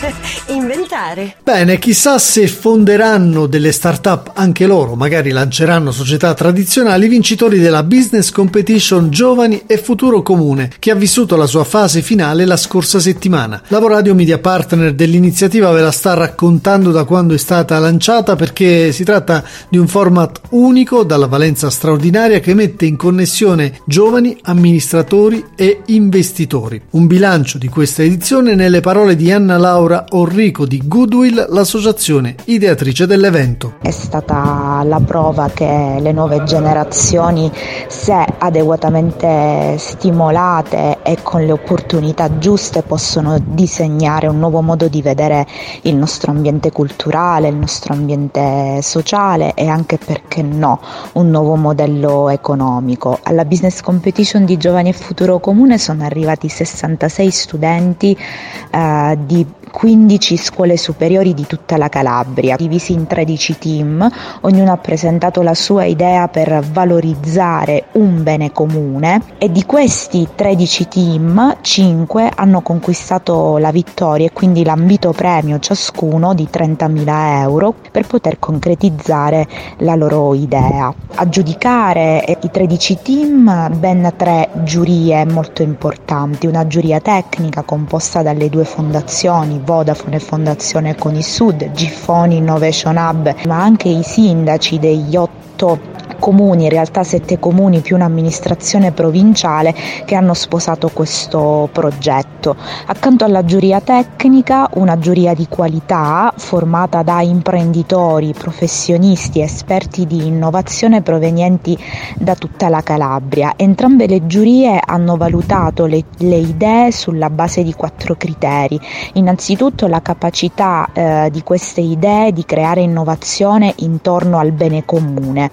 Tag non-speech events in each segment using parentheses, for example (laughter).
(laughs) inventare. Bene, chissà se fonderanno delle start-up anche loro, magari lanceranno società tradizionali vincitori della Business Competition Giovani e Futuro Comune, che ha vissuto la sua fase finale la scorsa settimana. Lavoradio Media Partner dell'iniziativa ve la sta raccontando da quando è stata lanciata perché si tratta di un format unico dalla valenza straordinaria che mette in connessione giovani, amministratori e investitori. Un bilancio di questa edizione nelle parole di Anna Laura Laura Orrico di Goodwill, l'associazione ideatrice dell'evento. È stata la prova che le nuove generazioni, se adeguatamente stimolate e con le opportunità giuste, possono disegnare un nuovo modo di vedere il nostro ambiente culturale, il nostro ambiente sociale e anche, perché no, un nuovo modello economico. Alla Business Competition di Giovani e Futuro Comune sono arrivati 66 studenti eh, di 15 scuole superiori di tutta la Calabria, divisi in 13 team, ognuno ha presentato la sua idea per valorizzare un bene comune. E di questi 13 team 5 hanno conquistato la vittoria e quindi l'ambito premio ciascuno di 30.000 euro per poter concretizzare la loro idea. A giudicare i 13 team ben tre giurie molto importanti, una giuria tecnica composta dalle due fondazioni Vodafone Fondazione Conisud, Giffoni Innovation Hub, ma anche i sindaci degli otto comuni, in realtà sette comuni più un'amministrazione provinciale che hanno sposato questo progetto. Accanto alla giuria tecnica, una giuria di qualità formata da imprenditori, professionisti, esperti di innovazione provenienti da tutta la Calabria. Entrambe le giurie hanno valutato le, le idee sulla base di quattro criteri. Innanzitutto la capacità eh, di queste idee di creare innovazione intorno al bene comune.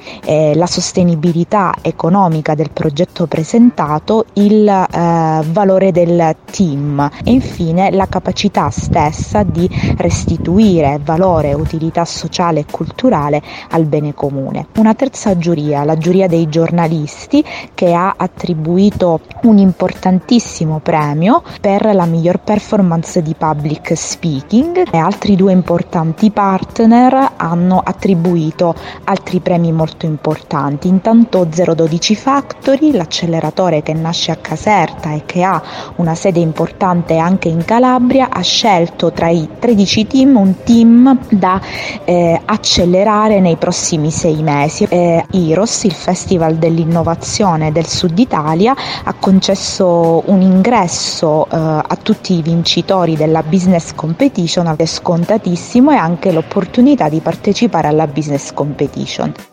La sostenibilità economica del progetto presentato, il eh, valore del team e infine la capacità stessa di restituire valore utilità sociale e culturale al bene comune. Una terza giuria, la giuria dei giornalisti, che ha attribuito un importantissimo premio per la miglior performance di public speaking e altri due importanti partner hanno attribuito altri premi molto importanti importanti. Intanto 012 Factory, l'acceleratore che nasce a Caserta e che ha una sede importante anche in Calabria, ha scelto tra i 13 team un team da eh, accelerare nei prossimi sei mesi. Eh, Iros, il Festival dell'Innovazione del Sud Italia, ha concesso un ingresso eh, a tutti i vincitori della Business Competition, è scontatissimo e anche l'opportunità di partecipare alla Business Competition.